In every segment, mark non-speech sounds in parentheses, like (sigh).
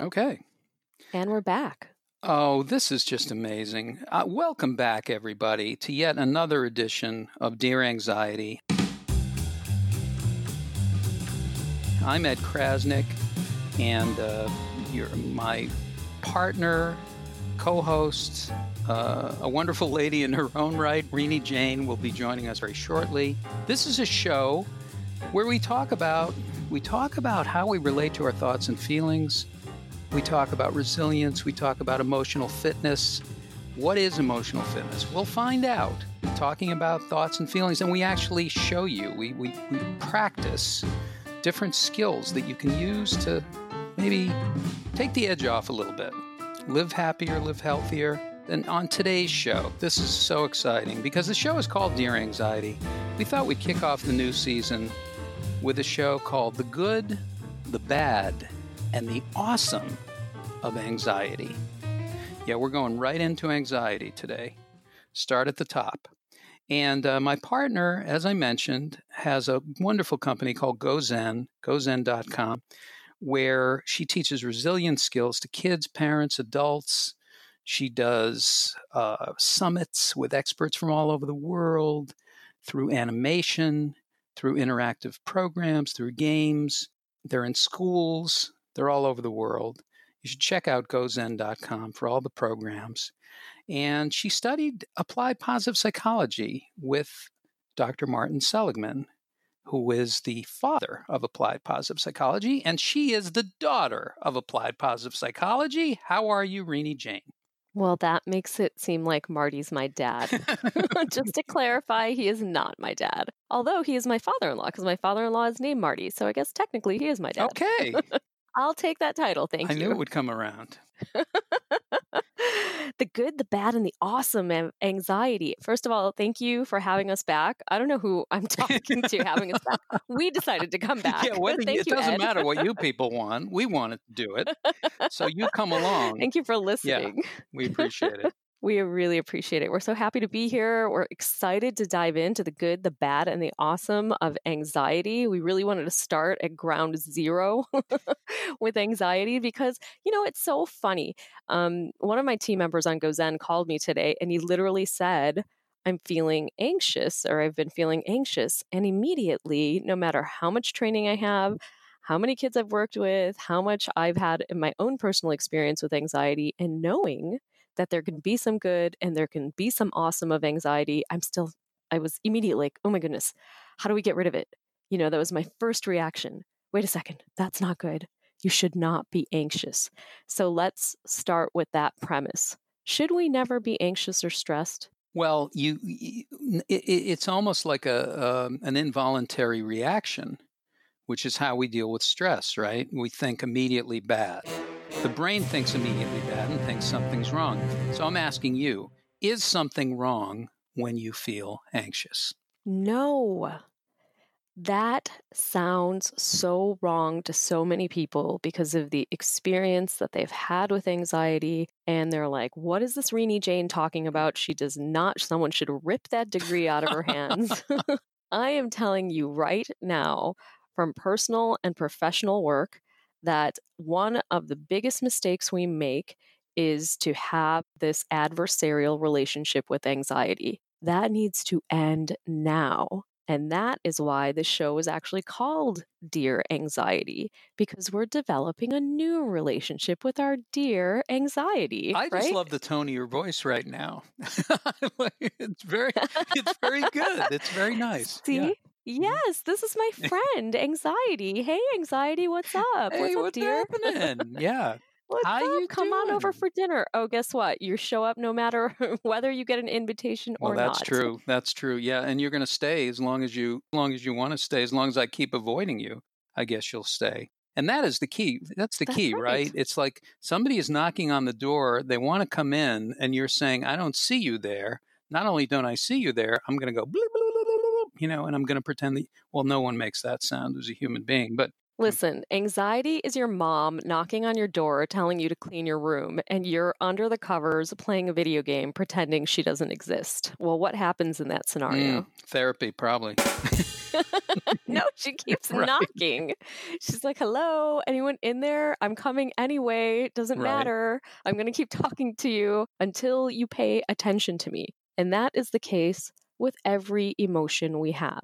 Okay. And we're back. Oh, this is just amazing. Uh, welcome back, everybody, to yet another edition of Dear Anxiety. I'm Ed Crasnick, and uh, you're my partner, co host, uh, a wonderful lady in her own right, Renee Jain, will be joining us very shortly. This is a show where we talk about we talk about how we relate to our thoughts and feelings we talk about resilience. We talk about emotional fitness. What is emotional fitness? We'll find out. Talking about thoughts and feelings, and we actually show you. We, we, we practice different skills that you can use to maybe take the edge off a little bit. Live happier, live healthier. And on today's show, this is so exciting because the show is called Dear Anxiety. We thought we'd kick off the new season with a show called The Good, the Bad, and the awesome of anxiety. Yeah, we're going right into anxiety today. Start at the top. And uh, my partner, as I mentioned, has a wonderful company called GoZen, gozen.com, where she teaches resilience skills to kids, parents, adults. She does uh, summits with experts from all over the world through animation, through interactive programs, through games. They're in schools, they're all over the world. You should check out gozen.com for all the programs. And she studied applied positive psychology with Dr. Martin Seligman, who is the father of applied positive psychology, and she is the daughter of applied positive psychology. How are you, Renee Jain? Well, that makes it seem like Marty's my dad. (laughs) Just to clarify, he is not my dad. Although he is my father in law, because my father in law is named Marty. So I guess technically he is my dad. Okay. I'll take that title. Thank I you. I knew it would come around. (laughs) the good, the bad, and the awesome and anxiety. First of all, thank you for having us back. I don't know who I'm (laughs) talking to having us back. We decided to come (laughs) back. Yeah, whether, thank it you, doesn't Ed. matter what you people want. We want to do it. So you come along. Thank you for listening. Yeah, We appreciate it. We really appreciate it. We're so happy to be here. We're excited to dive into the good, the bad, and the awesome of anxiety. We really wanted to start at ground zero (laughs) with anxiety because, you know, it's so funny. Um, one of my team members on GoZen called me today and he literally said, I'm feeling anxious or I've been feeling anxious. And immediately, no matter how much training I have, how many kids I've worked with, how much I've had in my own personal experience with anxiety, and knowing that there can be some good and there can be some awesome of anxiety, I'm still, I was immediately like, oh my goodness, how do we get rid of it? You know, that was my first reaction. Wait a second, that's not good. You should not be anxious. So let's start with that premise. Should we never be anxious or stressed? Well, you, you it, it's almost like a um, an involuntary reaction, which is how we deal with stress, right? We think immediately bad. The brain thinks immediately bad and thinks something's wrong. So I'm asking you, is something wrong when you feel anxious? No. That sounds so wrong to so many people because of the experience that they've had with anxiety. And they're like, what is this Renee Jain talking about? She does not, someone should rip that degree out of her hands. (laughs) (laughs) I am telling you right now from personal and professional work that one of the biggest mistakes we make is to have this adversarial relationship with anxiety. That needs to end now. And that is why the show is actually called Dear Anxiety, because we're developing a new relationship with our dear anxiety. I just love the tone of your voice right now. (laughs) it's very, it's very good. It's very (laughs) nice. See? Yeah. Mm-hmm. Yes, this is my (laughs) friend, Anxiety. Hey, Anxiety, what's up? Hey, what's up, what's dear? happening? (laughs) Yeah. What's How up? you Come on over for dinner. Oh, guess what? You show up no matter (laughs) whether you get an invitation or not. Well, that's true. That's true. Yeah, and you're going to stay as long as you, as long as you want to stay. As long as I keep avoiding you, I guess you'll stay. And that is the key. That's the That's key, right. right? It's like somebody is knocking on the door. They want to come in, and you're saying, "I don't see you there." Not only don't I see you there, I'm going to go, bleep, you know, and I'm going to pretend that. Well, no one makes that sound as a human being, but Listen, anxiety is your mom knocking on your door telling you to clean your room, and you're under the covers playing a video game pretending she doesn't exist. Well, what happens in that scenario? Mm, therapy, probably. (laughs) no, she (laughs) keeps Right. knocking. She's like, hello, anyone in there? I'm coming anyway. Doesn't Right. matter. I'm going to keep talking to you until you pay attention to me. And that is the case with every emotion we have.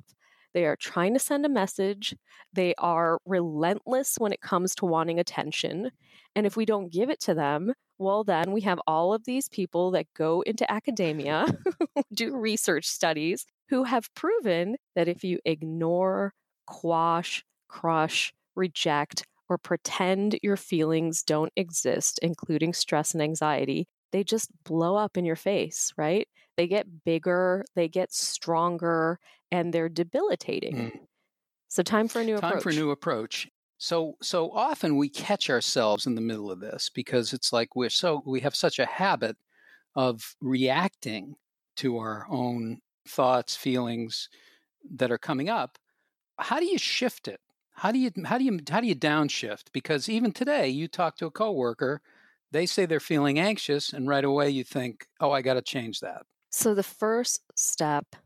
They are trying to send a message. They are relentless when it comes to wanting attention. And if we don't give it to them, well, then we have all of these people that go into academia, (laughs) do research studies, who have proven that if you ignore, quash, crush, reject, or pretend your feelings don't exist, including stress and anxiety, they just blow up in your face, right? They get bigger, they get stronger, and they're debilitating. Mm. So, time for a new Time approach. for a new approach. So so often we catch ourselves in the middle of this because it's like we're so we have such a habit of reacting to our own thoughts, feelings that are coming up. How do you shift it? How do you how do you how do you downshift? Because even today you talk to a coworker, they say they're feeling anxious and right away you think, "Oh, I got to change that." So, the first step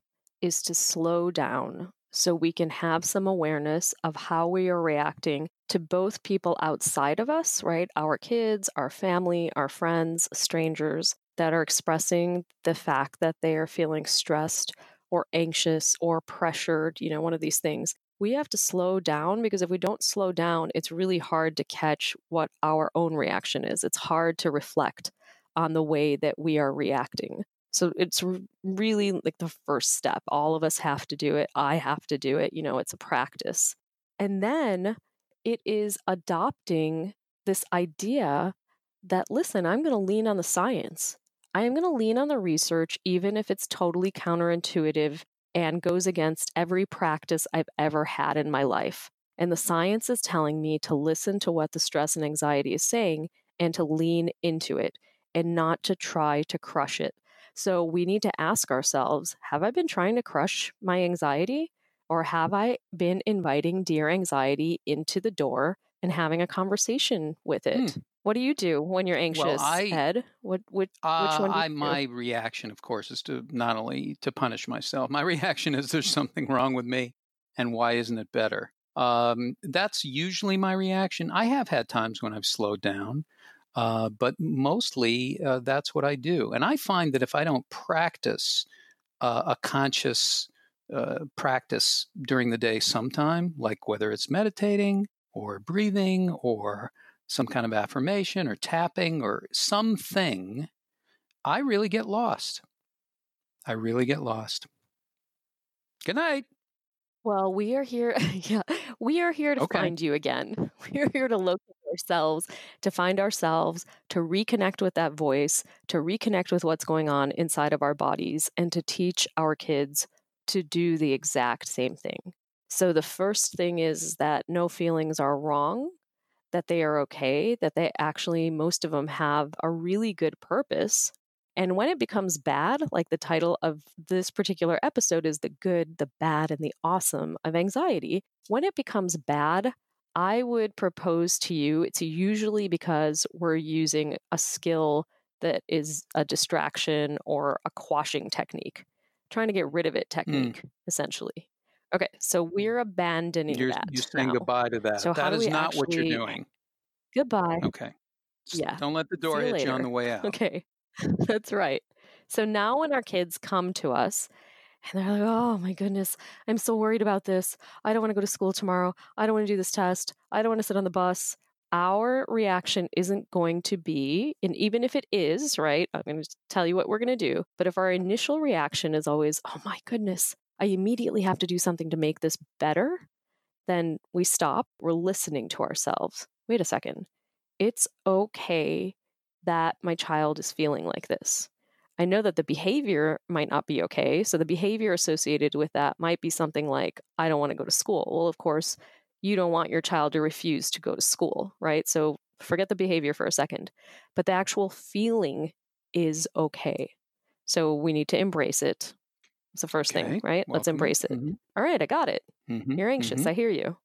is to slow down so we can have some awareness of how we are reacting to both people outside of us, right? Our kids, our family, our friends, strangers that are expressing the fact that they are feeling stressed or anxious or pressured, you know, one of these things. We have to slow down because if we don't slow down, it's really hard to catch what our own reaction is. It's hard to reflect on the way that we are reacting. So it's really like the first step. All of us have to do it. I have to do it. You know, it's a practice. And then it is adopting this idea that, listen, I'm going to lean on the science. I am going to lean on the research, even if it's totally counterintuitive and goes against every practice I've ever had in my life. And the science is telling me to listen to what the stress and anxiety is saying and to lean into it and not to try to crush it. So we need to ask ourselves Have I been trying to crush my anxiety? Or have I been inviting dear anxiety into the door and having a conversation with hmm. it? What do you do when you're anxious, I- Ed? What, what, Uh, one do you I, my reaction, of course, is to not only to punish myself. My (laughs) reaction is there's something wrong with me, and why isn't it better? Um, that's usually my reaction. I have had times when I've slowed down, uh, but mostly uh, that's what I do. And I find that if I don't practice uh, a conscious uh, practice during the day, sometime, like whether it's meditating or breathing or some kind of affirmation or tapping or something, I really get lost. I really get lost. Good night. Well, we are here. (laughs) yeah, we are here to Okay. find you again. (laughs) We're here to locate ourselves, to find ourselves, to reconnect with that voice, to reconnect with what's going on inside of our bodies, and to teach our kids to do the exact same thing. So, the first thing is that no feelings are wrong, that they are okay, that they actually, most of them have a really good purpose. And when it becomes bad, like the title of this particular episode is The Good, the Bad, and the Awesome of Anxiety, when it becomes bad, I would propose to you it's usually because we're using a skill that is a distraction or a quashing technique, trying to get rid of it hmm. technique, essentially. Okay, so we're abandoning You're, that. you're saying now. goodbye to that. So that is that do is we not what you're doing. Goodbye. Okay. S- Yeah. Don't let the door you hit you on the way (laughs) out. Okay, that's right. So now when our kids come to us and they're like, oh my goodness, I'm so worried about this. I don't want to go to school tomorrow. I don't want to do this test. I don't want to sit on the bus. Our reaction isn't going to be, and even if it is, right, I'm going to tell you what we're going to do. But if our initial reaction is always, oh my goodness, I immediately have to do something to make this better, then we stop. We're listening to ourselves. Wait a second. It's okay that my child is feeling like this. I know that the behavior might not be okay. So the behavior associated with that might be something like, I don't want to go to school. Well, of course, you don't want your child to refuse to go to school, right? So forget the behavior for a second. But the actual feeling is okay. So we need to embrace it. It's the first thing, Okay, right? Let's embrace it. Mhm, All right, I got it. mhm, You're anxious. mhm. I hear you.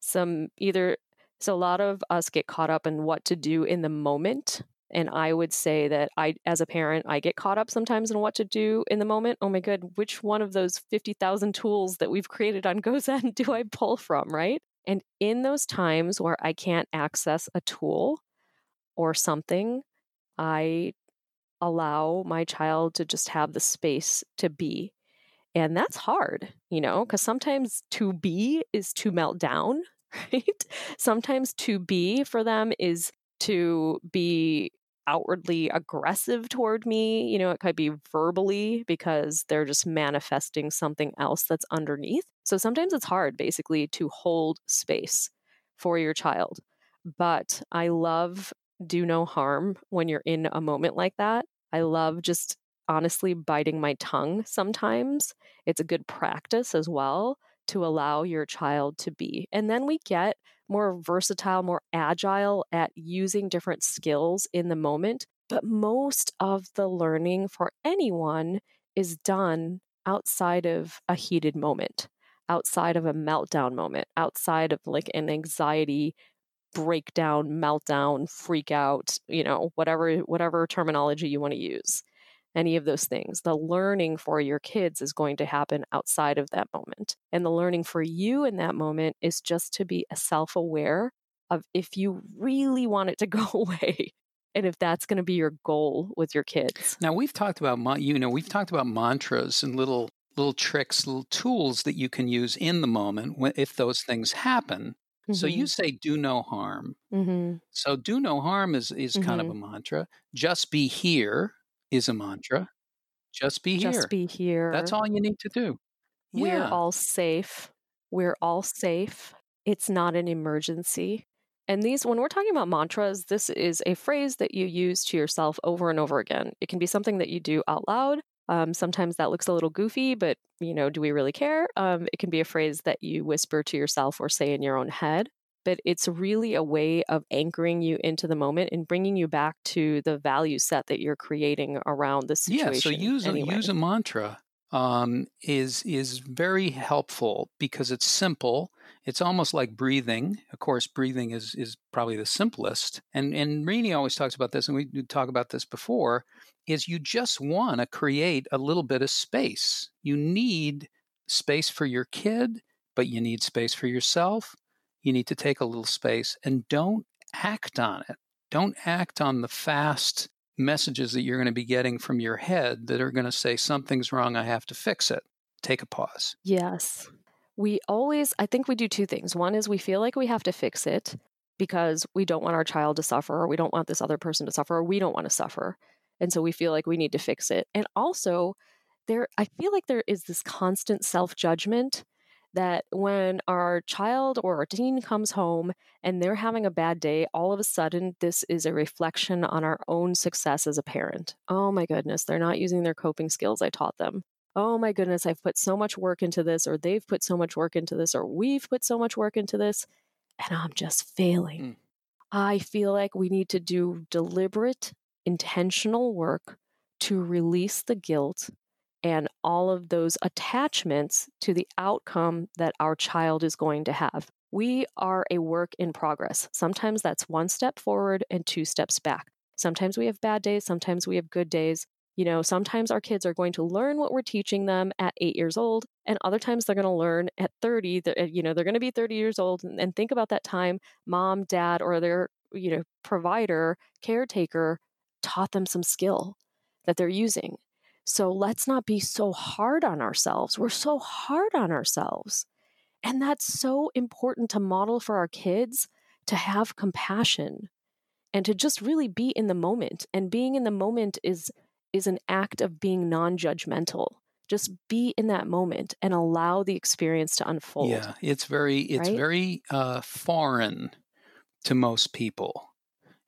some either so a lot of us get caught up in what to do in the moment and I would say that I, as a parent, I get caught up sometimes in what to do in the moment. Oh my God, which one of those 50,000 tools that we've created on (laughs) GoZen do I pull from, right? And in those times where I can't access a tool or something, I allow my child to just have the space to be. And that's hard, you know, because sometimes to be is to melt down, (laughs) right? Sometimes to be for them is to be outwardly aggressive toward me. You know, it could be verbally because they're just manifesting something else that's underneath. So sometimes it's hard basically to hold space for your child. But I love do no harm when you're in a moment like that. I love just honestly biting my tongue sometimes. It's a good practice as well to allow your child to be. And then we get more versatile, more agile at using different skills in the moment. But most of the learning for anyone is done outside of a heated moment, outside of a meltdown moment, outside of like an anxiety breakdown, meltdown, freak out, you know, whatever whatever terminology you want to use any of those things. The learning for your kids is going to happen outside of that moment. And the learning for you in that moment is just to be self aware of if you really want it to (laughs) go away and if that's going to be your goal with your kids. Now we've talked about you know we've talked about mantras and little little tricks, little tools that you can use in the moment if those things happen. Mm-hmm. So you mm-hmm. say do no harm. Mm-hmm. So do no harm is is mm-hmm. kind of mm-hmm. a mantra. Just be here is a mantra. Just be here. Just be here. That's all you need to do. We're all safe. We're all safe. It's not an emergency. And these, when we're talking about mantras, this is a phrase that you use to yourself over and over again. It can be something that you do out loud. Um, sometimes that looks a little goofy, but you know, do we really care? Um, it can be a phrase that you whisper to yourself or say in your own head but it's really a way of anchoring you into the moment and bringing you back to the value set that you're creating around the situation. Yeah, so use anyway. a, use a mantra um, is is very helpful because it's simple. It's almost like breathing. Of course, breathing is is probably the simplest. And and Renee always talks about this, and we talk about this before. Is you just want to create a little bit of space. You need space for your kid, but you need space for yourself you need to take a little space and don't act on it. Don't act on the fast messages that you're going to be getting from your head that are going to say, something's wrong, I have to fix it. Take a pause. Yes. We always, I think we do two things. One is we feel like we have to fix it because we don't want our child to suffer, or we don't want this other person to suffer, or we don't want to suffer. And so we feel like we need to fix it. And also, there, I feel like there is this constant self judgment that when our child or our teen comes home and they're having a bad day, all of a sudden this is a reflection on our own success as a parent. Oh my goodness, they're not using their coping skills I taught them. Oh my goodness, I've put so much work into this, or they've put so much work into this, or we've put so much work into this, and I'm just failing. Mm. I feel like we need to do deliberate, intentional work to release the guilt and all of those attachments to the outcome that our child is going to have. We are a work in progress. Sometimes that's one step forward and two steps back. Sometimes we have bad days, sometimes we have good days. You know, sometimes our kids are going to learn what we're teaching them at eight years old, and other times they're going to learn at 30. That, You know, they're going to be 30 years old and, and think about that time mom, dad, or their, you know, provider, caretaker taught them some skill that they're using. So let's not be so hard on ourselves. We're so hard on ourselves. And that's so important to model for our kids to have compassion and to just really be in the moment. And being in the moment is is an act of being non-judgmental. Just be in that moment and allow the experience to unfold. Yeah, it's very it's right? very uh, foreign to most people.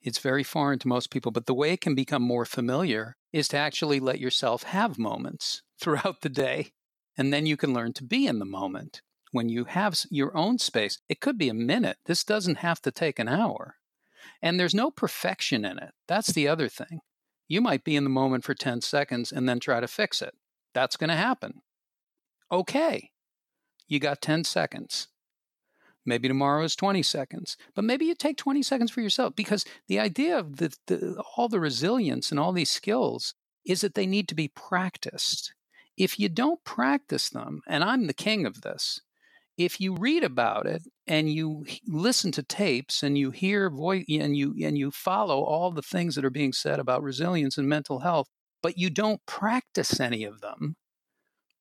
It's very foreign to most people, but the way it can become more familiar is to actually let yourself have moments (laughs) throughout the day. And then you can learn to be in the moment when you have your own space. It could be a minute. This doesn't have to take an hour. And there's no perfection in it. That's the other thing. You might be in the moment for 10 seconds and then try to fix it. That's going to happen. Okay. You got 10 seconds. Maybe tomorrow is 20 seconds, but maybe you take 20 seconds for yourself because the idea of the, the, all the resilience and all these skills is that they need to be practiced. If you don't practice them, and I'm the king of this, if you read about it and you listen to tapes and you hear voice and you and you follow all the things that are being said about resilience and mental health, but you don't practice any of them,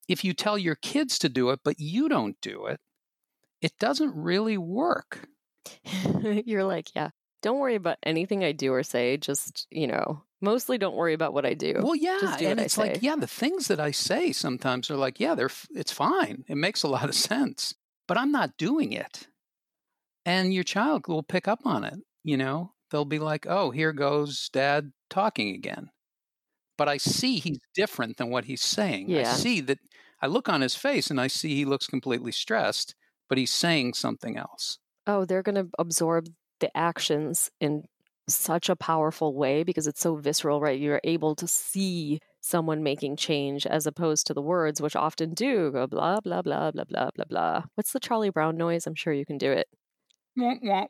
if you tell your kids to do it but you don't do it, it doesn't really work. (laughs) You're like, yeah, don't worry about anything I do or say. Just, you know, mostly don't worry about what I do. Well, yeah. and it's like, yeah, the things that I say sometimes are like, yeah, they're, it's fine. It makes a lot of sense, but I'm not doing it. And your child will pick up on it. You know, they'll be like, oh, here goes dad talking again. But I see he's different than what he's saying. Yeah. I see that I look on his face and I see he looks completely stressed but he's saying something else. Oh, they're going to absorb the actions in such a powerful way because it's so visceral, right? You're able to see someone making change as opposed to the words, which often do go blah, blah, blah, blah, blah, blah, blah. What's the Charlie Brown noise? I'm sure you can do it. (laughs) yeah,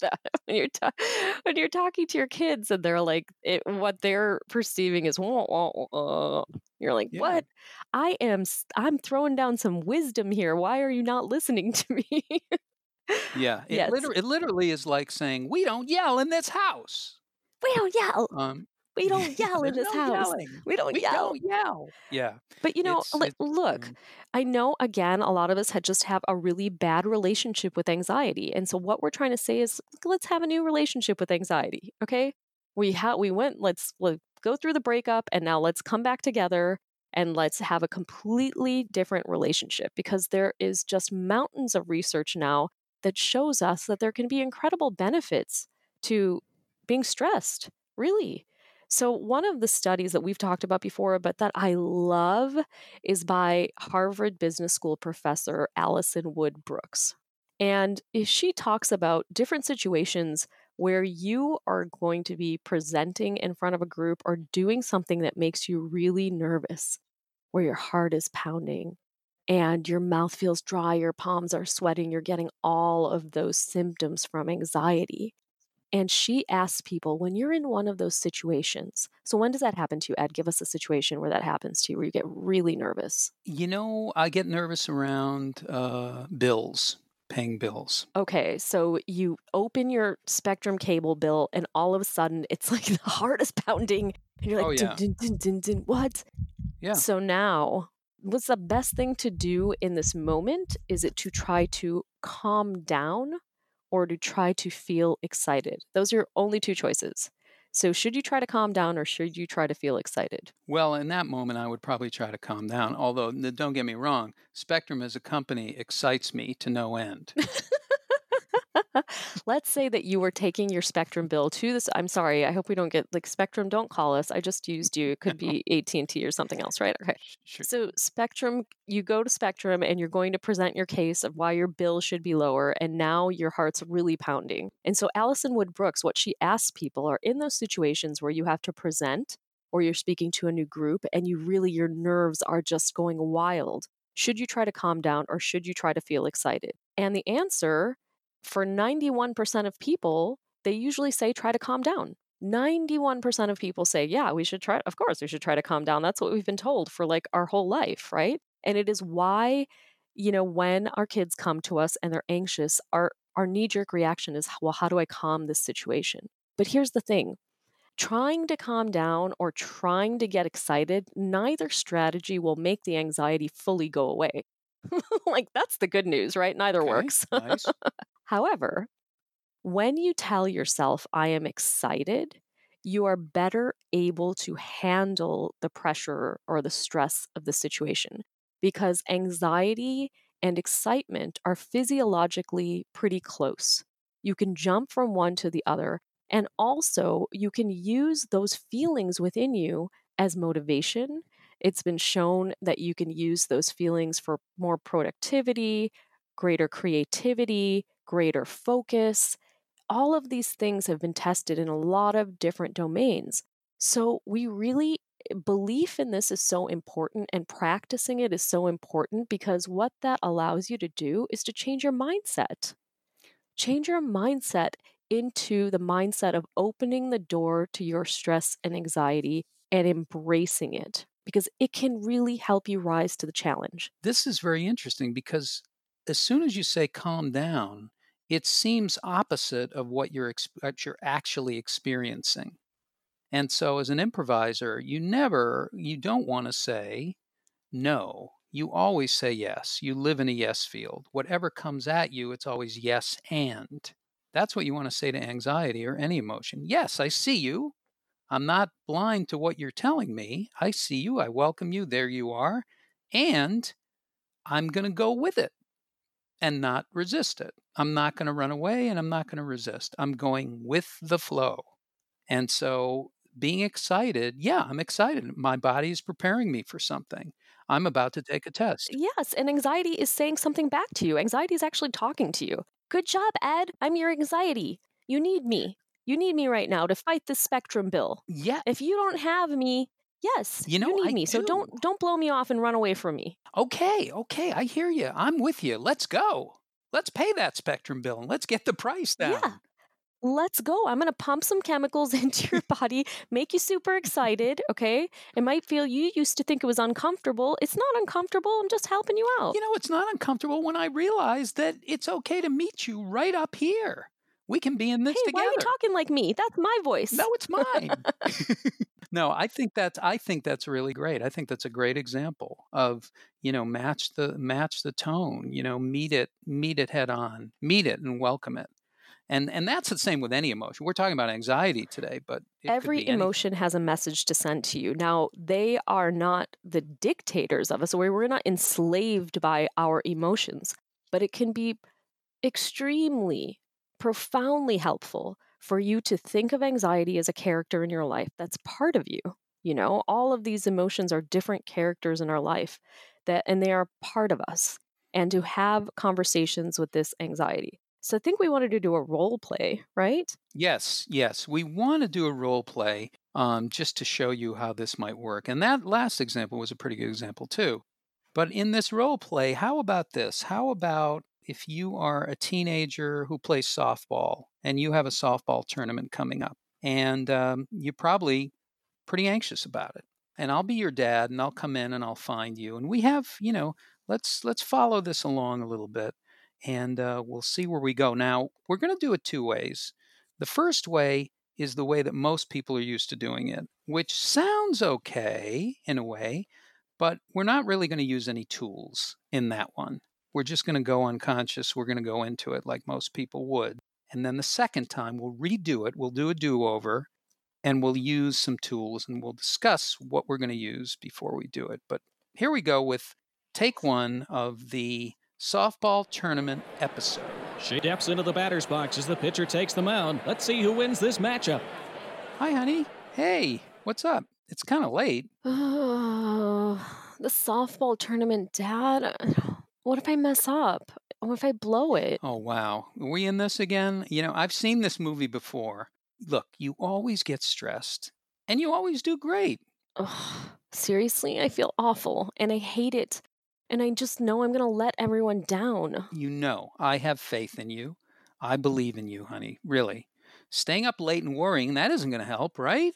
that, when you're ta- when you're talking to your kids and they're like it, what they're perceiving is wah, wah, wah. you're like yeah. what I am I'm throwing down some wisdom here why are you not listening to me yeah (laughs) it, yes. literally, it literally is like saying we don't yell in this house we don't yell um, we (laughs) don't yell in this no house. Yelling. We don't we yell. Don't yell. Yeah. But you know, it's, it's, look, mm. I know again, a lot of us had just have a really bad relationship with anxiety. And so what we're trying to say is let's have a new relationship with anxiety. Okay. We have we went, let's, let's go through the breakup and now let's come back together and let's have a completely different relationship because there is just mountains of research now that shows us that there can be incredible benefits to being stressed. Really. So, one of the studies that we've talked about before, but that I love, is by Harvard Business School professor Alison Wood Brooks. And she talks about different situations where you are going to be presenting in front of a group or doing something that makes you really nervous, where your heart is pounding and your mouth feels dry, your palms are sweating, you're getting all of those symptoms from anxiety. And she asks people when you're in one of those situations. So, when does that happen to you, Ed? Give us a situation where that happens to you, where you get really nervous. You know, I get nervous around uh, bills, paying bills. Okay. So, you open your Spectrum cable bill, and all of a sudden, it's like (laughs) the heart is pounding. And you're like, oh, yeah. dun, dun, dun, dun, what? Yeah. So, now what's the best thing to do in this moment? Is it to try to calm down or to try to feel excited. Those are your only two choices. So, should you try to calm down or should you try to feel excited? Well, in that moment, I would probably try to calm down. Although, don't get me wrong, Spectrum as a company excites me to no end. (laughs) (laughs) Let's say that you were taking your Spectrum bill to this. I'm sorry. I hope we don't get like Spectrum. Don't call us. I just used you. It could (laughs) be AT and T or something else, right? Okay. Sure. So Spectrum, you go to Spectrum and you're going to present your case of why your bill should be lower, and now your heart's really pounding. And so Alison Wood Brooks, what she asks people are in those situations where you have to present or you're speaking to a new group and you really your nerves are just going wild. Should you try to calm down or should you try to feel excited? And the answer for 91% of people, they usually say try to calm down. 91% of people say, yeah, we should try, of course, we should try to calm down. That's what we've been told for like our whole life, right? And it is why, you know, when our kids come to us and they're anxious, our, our knee jerk reaction is, well, how do I calm this situation? But here's the thing trying to calm down or trying to get excited, neither strategy will make the anxiety fully go away. (laughs) like, that's the good news, right? Neither okay, works. nice. (laughs) However, when you tell yourself, I am excited, you are better able to handle the pressure or the stress of the situation because anxiety and excitement are physiologically pretty close. You can jump from one to the other, and also you can use those feelings within you as motivation. It's been shown that you can use those feelings for more productivity, greater creativity, greater focus. All of these things have been tested in a lot of different domains. So we really eh, belief in this is so important and practicing it is so important because what that allows you to do is to change your mindset. Change your mindset into the mindset of opening the door to your stress and anxiety and embracing it because it can really help you rise to the challenge. This is very interesting because as soon as you say calm down, it seems opposite of what you're, what you're actually experiencing. And so as an improviser, you never, you don't want to say no. You always say yes. You live in a yes field. Whatever comes at you, it's always yes and. That's what you want to say to anxiety or any emotion. Yes, I see you. I'm not blind to what you're telling me. I see you. I welcome you. There you are. And I'm going to go with it and not resist it. I'm not going to run away and I'm not going to resist. I'm going with the flow. And so being excited, yeah, I'm excited. My body is preparing me for something. I'm about to take a test. Yes, and anxiety is saying something back to you. Anxiety is actually talking to you. Good job, Ed. I'm your anxiety. You need me. You need me right now to fight this spectrum bill. Yeah. If you don't have me, yes, you, know, you need I me. Do. So don't don't blow me off and run away from me. Okay, okay, I hear you. I'm with you. Let's go. Let's pay that spectrum bill and let's get the price down. Yeah let's go. I'm going to pump some chemicals (laughs) into your body, make you super excited. Okay. It might feel you used to think it was uncomfortable. It's not uncomfortable. I'm just helping you out. You know, it's not uncomfortable when I realize that it's okay to meet you right up here. We can be in this hey, together. Why are you talking like me? That's my voice. No, it's mine. (laughs) no, I think that's I think that's really great. I think that's a great example of, you know, match the match the tone, you know, meet it, meet it head on, meet it and welcome it and and that's the same with any emotion we're talking about anxiety today but every emotion has a message to send to you now they are not the dictators of us or we're not enslaved by our emotions but it can be extremely profoundly helpful for you to think of anxiety as a character in your life that's part of you you know all of these emotions are different characters in our life that and they are part of us and to have conversations with this anxiety so I think we wanted to do a role play, right? Yes, yes. We want to do a role play um, just to show you how this might work. And that last example was a pretty good example, too. But in this role play, how about this? How about if you are a teenager who plays softball and you have a softball tournament coming up and um, you're probably pretty anxious about it? And I'll be your dad and I'll come in and I'll find you. And we have, you know, let's let's follow this along a little bit and uh, we'll see where we go. Now, we're going to do it two ways. The first way is the way that most people are used to doing it, which sounds okay in a way, but we're not really going to use any tools in that one. We're just going to go unconscious. We're going to go into it like most people would. And then the second time, we'll redo it. We'll do a do over and we'll use some tools and we'll discuss what we're going to use before we do it. But here we go with take one of the softball tournament episode. She steps into the batter's box as the pitcher takes the mound. Let's see who wins this matchup. Hi, honey. Hey, what's up? It's kind of late. Oh, (sighs) the softball tournament, Dad. What if I mess up? What if I blow it? Oh, wow. Are we in this again? You know, I've seen this movie before. Look, you always get stressed, and you always do great. Ugh, seriously, I feel awful, and I hate it and I just know I'm going to let everyone down. You know, I have faith in you. I believe in you, honey, really. Staying up late and worrying, that isn't going to help, right?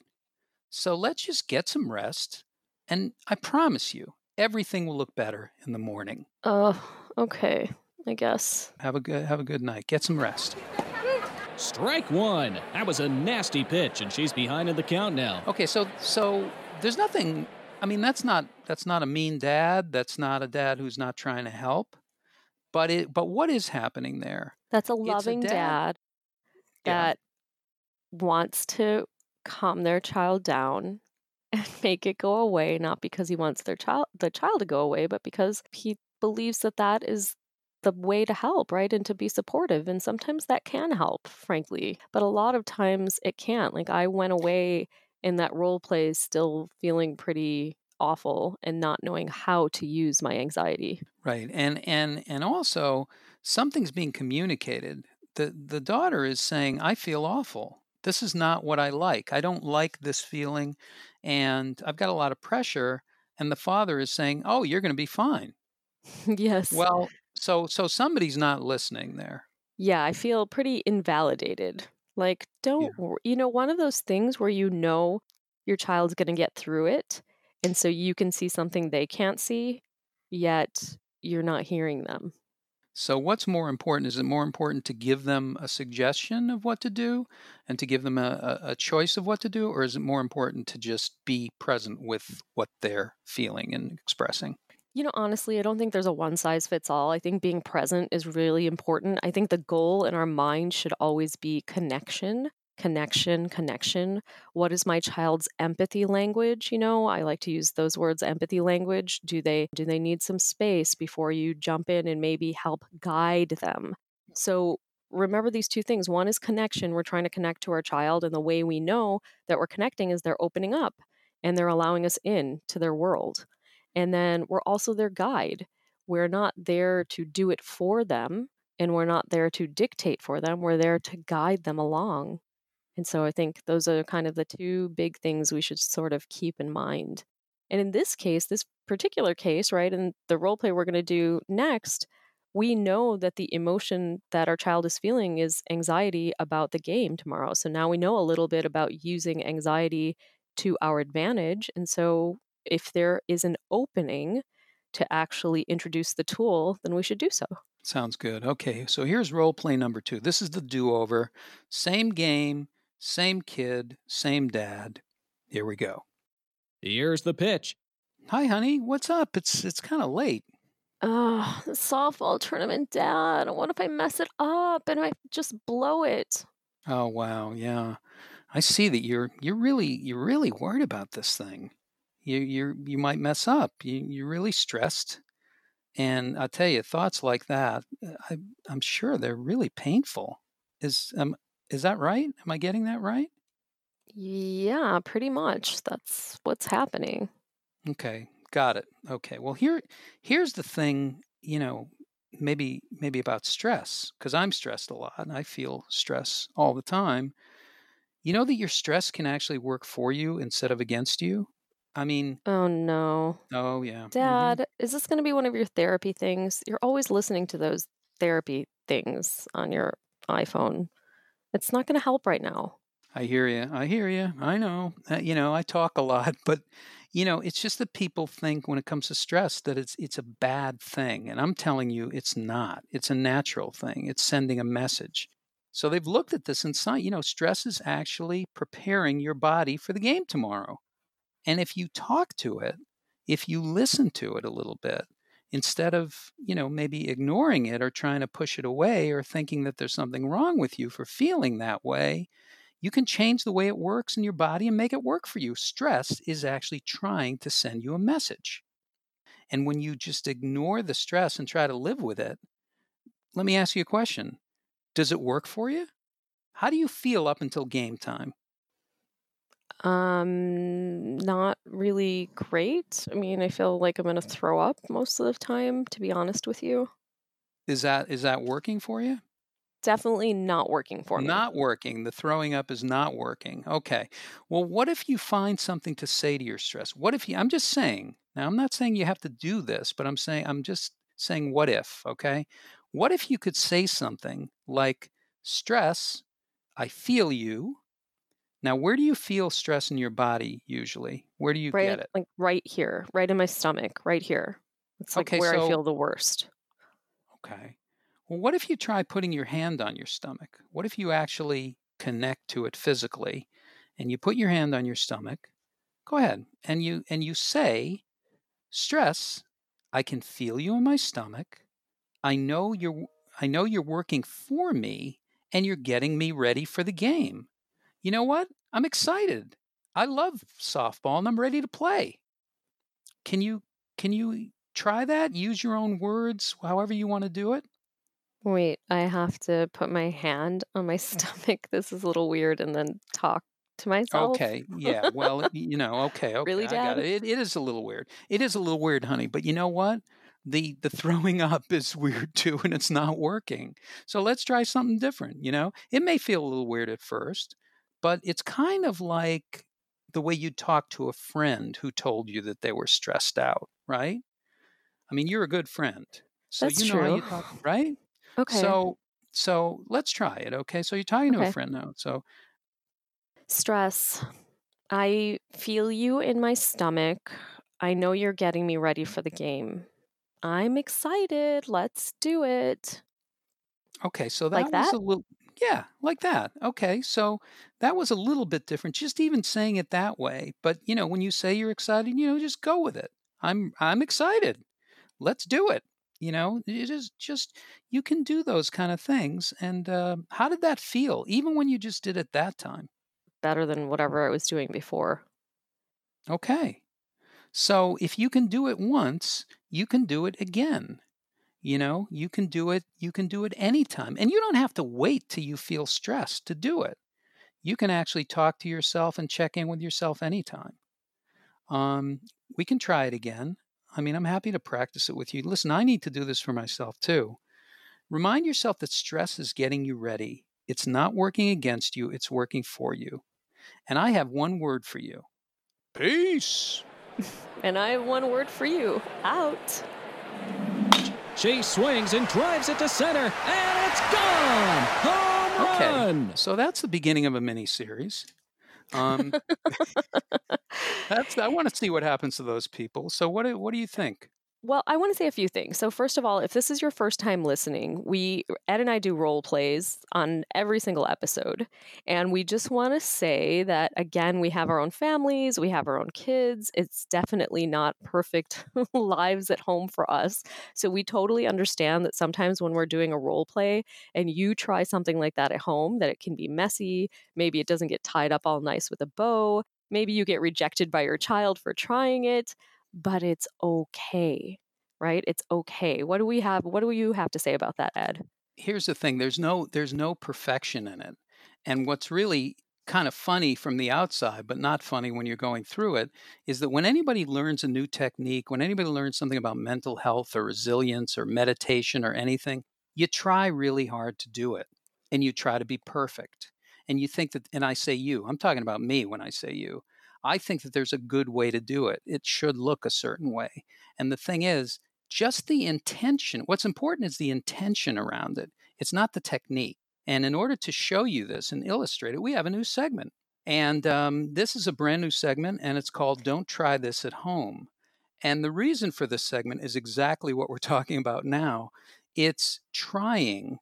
So let's just get some rest. And I promise you, everything will look better in the morning. Oh, uh, okay. I guess. Have a good have a good night. Get some rest. Strike one. That was a nasty pitch, and she's behind in the count now. Okay, so so there's nothing I mean, that's not that's not a mean dad. That's not a dad who's not trying to help. But it but what is happening there? That's a loving a dad, dad, that yeah. wants to calm their child down and (laughs) make it go away not because he wants their child the child to go away but because he believes that that is the way to help, right? And to be supportive. And sometimes that can help, frankly. But a lot of times it can't. Like I went away in that role play still feeling pretty awful and not knowing how to use my anxiety. Right. And and and also something's being communicated. The the daughter is saying I feel awful, This is not what I like. I don't like this feeling. And I've got a lot of pressure. And the father is saying, Oh, you're going to be fine. (laughs) yes. Well, so so somebody's not listening there. Yeah, I feel pretty invalidated. Like, don't, you know, one of those things where you know your child's going to get through it. And so you can see something they can't see, yet you're not hearing them. So, what's more important? Is it more important to give them a suggestion of what to do and to give them a, a, choice of what to do? Or is it more important to just be present with what they're feeling and expressing? You know, honestly, I don't think there's a one size fits all. I think being present is really important. I think the goal in our mind should always be connection connection connection. What is my child's empathy language you know? I like to use those words empathy language. Do they do they need some space before you jump in and maybe help guide them? So remember these two things. One is connection. We're trying to connect to our child and the way we know that we're connecting is they're opening up and they're allowing us in to their world. And then we're also their guide. We're not there to do it for them and we're not there to dictate for them. We're there to guide them along and so I think those are kind of the two big things we should sort of keep in mind. And in this case, this particular case, right, and the role play we're going to do next, we know that the emotion that our child is feeling is anxiety about the game tomorrow. So now we know a little bit about using anxiety to our advantage. And so if there is an opening to actually introduce the tool, then we should do so. Sounds good. Okay, so here's role play number two. This is the do over. Same game, same kid, same dad. Here we go. Here's the pitch. Hi, honey. What's up? It's it's kind of late. Oh, the softball tournament, Dad. What if I mess it up and I just blow it? Oh wow, yeah. I see that you're you're really you're really worried about this thing. You you you might mess up. You you're really stressed. And I tell you, thoughts like that, uh, I, I'm sure they're really painful. Is um, is that right? Am I getting that right? Yeah, pretty much. That's what's happening. Okay, got it. Okay. Well, here here's the thing, you know, maybe maybe about stress because I'm stressed a lot and I feel stress all the time. You know that your stress can actually work for you instead of against you? I mean, Oh no. oh yeah. hmm Dad, is this going to be one of your therapy things? You're always listening to those therapy things on your iPhone. It's not going to help right now. I hear you. I hear you. I know. Uh, you know, I talk a lot, but you know, it's just that people think when it comes to stress that it's it's a bad thing, and I'm telling you, it's not. It's a natural thing. It's sending a message. So they've looked at this and saw, you know, stress is actually preparing your body for the game tomorrow. And if you talk to it, if you listen to it a little bit, instead of, you know, maybe ignoring it or trying to push it away or thinking that there's something wrong with you for feeling that way, you can change the way it works in your body and make it work for you. Stress is actually trying to send you a message. And when you just ignore the stress and try to live with it, let me ask you a question Does it work for you? How do you feel up until game time? Um, not really great. I mean, I feel like I'm going to throw up most of the time, to be honest with you. Is that is that working for you? Definitely not working for me. Not working. The throwing up is not working. Okay. Well, what if you find something to say to your stress? What if you I'm just saying. Now, I'm not saying you have to do this, but I'm saying I'm just saying what if, okay? What if you could say something like stress, I feel you. Now, where do you feel stress in your body usually? Where do you Right, get it? like right here, right in my stomach, right here. It's like Okay, where I feel the worst. Okay. Well, what if you try putting your hand on your stomach? What if you actually connect to it physically and you put your hand on your stomach? Go ahead. And you and you say, "Stress, I can feel you in my stomach. I know you're I know you're working for me and you're getting me ready for the game. You know what? I'm excited. I love softball and I'm ready to play. Can you can you try that? Use your own words, however you want to do it. Wait, I have to put my hand on my (laughs) oh. stomach. This is a little weird, and then talk to myself. Okay, yeah. Well, you know, okay, (laughs) okay, Really, I got Dad? it. it. It is a little weird. It is a little weird, honey. But you know what? The the throwing (laughs) up is weird too, and it's not working. So let's try something different. You know, it may feel a little weird at first, but it's kind of like the way you talk to a friend who told you that they were stressed out, right? I mean, you're a good friend. So That's you know how you true. talk, right? Okay. So so let's try it, okay? So you're talking to a friend now. So Stress. I feel you in my stomach. I know you're getting me ready for the game. I'm excited. Let's do it. okay, so Like that was that? a little yeah, like that. Okay. So that was a little bit different just even saying it that way. But, you know, when you say you're excited, you know, just go with it. I'm I'm excited. Let's do it. You know, it is just you can do those kind of things. And uh, how did that feel, even when you just did it that time? Better than whatever I was doing before. Okay. So if you can do it once, you can do it again. You know, you can do it, you can do it anytime. And you don't have to wait till you feel stressed to do it. You can actually talk to yourself and check in with yourself anytime. Um, we can try it again. I mean, I'm happy to practice it with you. Listen, I need to do this for myself too. Remind yourself that stress is getting you ready. It's not working against you, it's working for you. And I have one word for you peace. (laughs) And I have one word for you out. She swings and drives it to center, and it's gone! Home Okay. run! So that's the beginning of a mini series. Um, (laughs) that's I want to see what happens to those people. So what do, what do you think? Well, I want to say a few things. So, first of all, if this is your first time listening, we, Ed and I do role plays on every single episode. And we just want to say that, again, we have our own families, we have our own kids. It's definitely not perfect (laughs) lives at home for us. So, we totally understand that sometimes when we're doing a role play and you try something like that at home, that it can be messy. Maybe it doesn't get tied up all nice with a bow. Maybe you get rejected by your child for trying it but it's okay, right? It's okay. What do we have? What do you have to say about that, Ed? Here's the thing: there's no there's no perfection in it, and what's really kind of funny from the outside, but not funny when you're going through it, is that when anybody learns a new technique, when anybody learns something about mental health or resilience or meditation or anything, you try really hard to do it, and you try to be perfect, and you think that. And I say you. I'm talking about me when I say you. I think that there's a good way to do it. It should look a certain way. And the thing is, just the intention, what's important is the intention around it. It's not the technique. And in order to show you this and illustrate it, we have a new segment. And um, this is a brand new segment, and it's called Don't Try This at Home. And the reason for this segment is exactly what we're (laughs) talking about now it's trying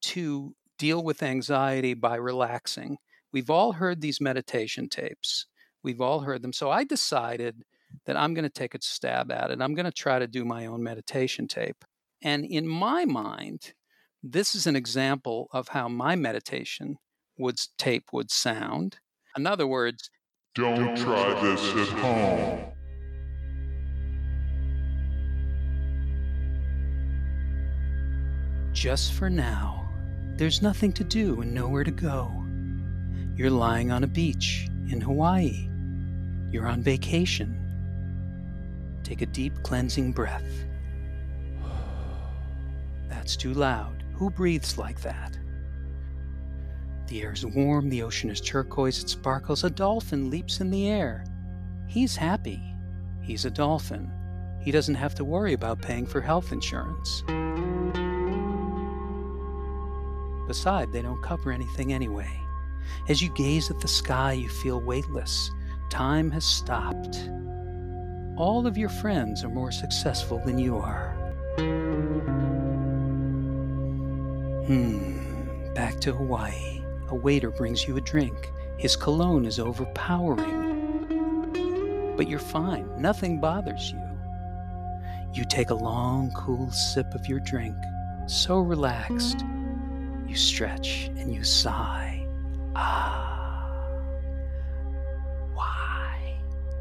to deal with anxiety by relaxing. We've all heard these meditation tapes. We've all heard them. So I decided that I'm going to take a stab at it. I'm going to try to do my own meditation tape. And in my mind, this is an example of how my meditation would tape would sound. In other words, Don't try this at home. just for now, there's nothing to do and nowhere to go. You're lying on a beach in Hawaii. You're on vacation. Take a deep cleansing breath. (sighs) That's too loud. Who breathes like that? The air is warm, the ocean is turquoise, it sparkles. A dolphin leaps in the air. He's happy. He's a dolphin. He doesn't have to worry about paying for health insurance. Beside, they don't cover anything anyway. As you gaze at the sky, you feel weightless. Time has stopped. All of your friends are more successful than you are. Hmm, back to Hawaii. A waiter brings you a drink. His cologne is overpowering. But you're fine, nothing bothers you. You take a long, cool sip of your drink, so relaxed. You stretch and you sigh. Ah.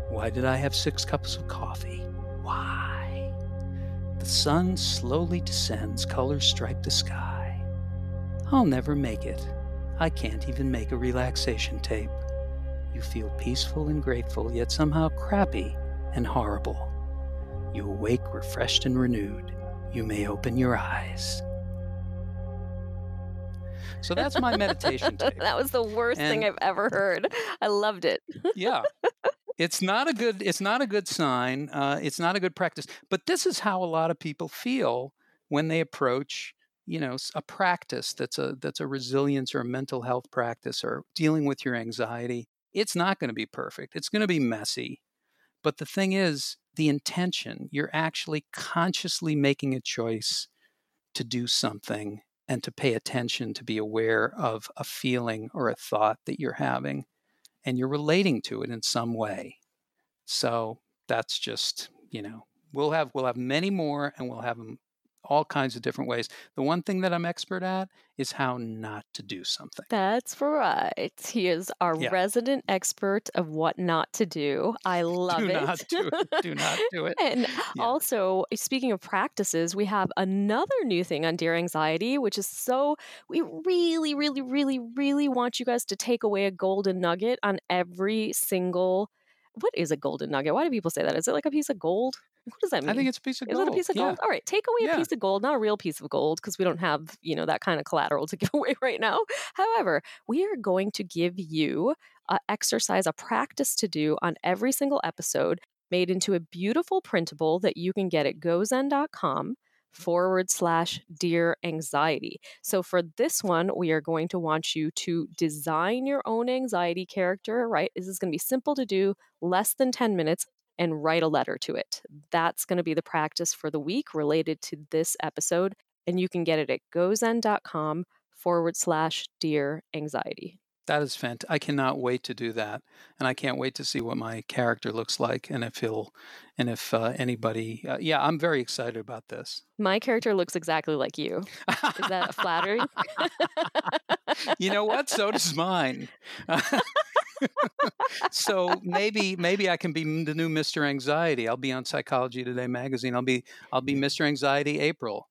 Why? Did I have six cups of coffee? Why? The sun slowly descends, colors stripe the sky. I'll never make it. I can't even make a relaxation tape. You feel peaceful and grateful, yet somehow crappy and horrible. You awake refreshed and renewed. You may open your eyes. So that's my (laughs) meditation tape. that was the worst thing I've ever heard. I loved it. yeah it's not a good it's not a good sign uh, it's not a good practice but this is how a lot of people feel when they approach you know a practice that's a that's a resilience or a mental health practice or dealing with your anxiety. It's not going to be perfect it's going to be messy but the thing is the intention you're actually consciously making a choice to do something and to pay attention to be aware of a feeling or a thought that you're having and you're relating to it in some way. So that's just, you know, we'll have we'll have many more and we'll have them all kinds of different ways. The one thing that I'm expert at is how not to do something. That's right. He is our Yeah. resident expert of what not to do. I (laughs) love do it. not do it. Do not do it. (laughs) And Yeah. also, speaking of practices, we have another new thing on Dear Anxiety, which is so we really, really, really, really want you guys to take away a golden nugget on every single. What is a golden nugget? Why do people say that? Is it like a piece of gold? What does that mean? I think it's a piece of Is gold. it a piece of yeah. gold? All right, take away a piece of gold, not a real piece of gold, because we don't have, you know, that kind of collateral to (laughs) give away right now. However, we are going to give you a exercise, a practice to do on every single episode, made into a beautiful printable that you can get at gozen.com forward slash dear anxiety. So for this one, we are going to want you to design your own anxiety character, right? This is going to be simple to do, less than 10 minutes and write a letter to it. That's going to be the practice for the week related to this episode. And you can get it at gozen.com forward slash dear anxiety. That is fantastic. I cannot wait to do that, and I can't wait to see what my character looks like, and if he'll, and if uh, anybody. Uh, yeah, I'm very excited about this. My character looks exactly like you. Is that flattering? (laughs) you know what? So does mine. (laughs) so maybe maybe I can be the new Mr. Anxiety. I'll be on Psychology Today magazine. I'll be I'll be Mr. Anxiety April.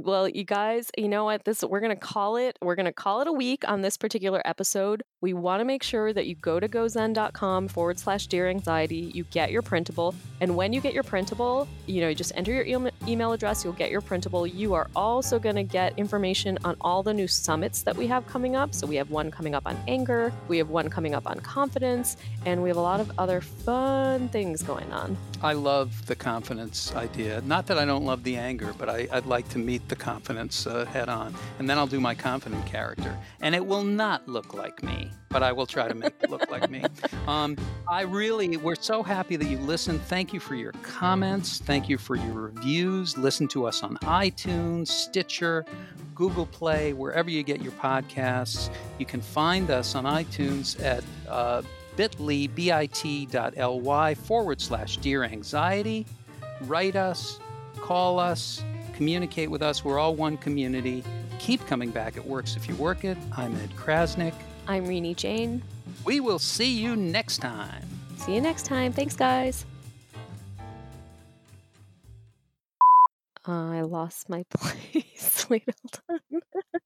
Well, you guys, you know what? This we're gonna call it. We're gonna call it a week on this particular episode. We want to make sure that you go to gozen.com forward slash dear anxiety. You get your printable, and when you get your printable, you know, you just enter your email email address. You'll get your printable. You are also gonna get information on all the new summits that we have coming up. So we have one coming up on anger. We have one coming up on confidence, and we have a lot of other fun things going on. I love the confidence idea. Not that I don't love the anger, but I, I'd like to meet the confidence uh, head on, and then I'll do my confident character, and it will not look like me, but I will try to make it look like me. (laughs) Um, I really, we're so happy that you listened. Thank you for your comments. Thank you for your reviews. Listen to us on iTunes, Stitcher, Google Play, wherever you get your podcasts. You can find us on iTunes at uh, bit.ly, bit.ly forward slash dear anxiety. Write us, call us, communicate with us. We're all one community. Keep coming back. It works if you work it. I'm Ed Crasnick. I'm Renee Jain. We will see you next time. See you next time. Thanks, guys. Uh, I lost my (laughs) place. Wait, hold on. (laughs)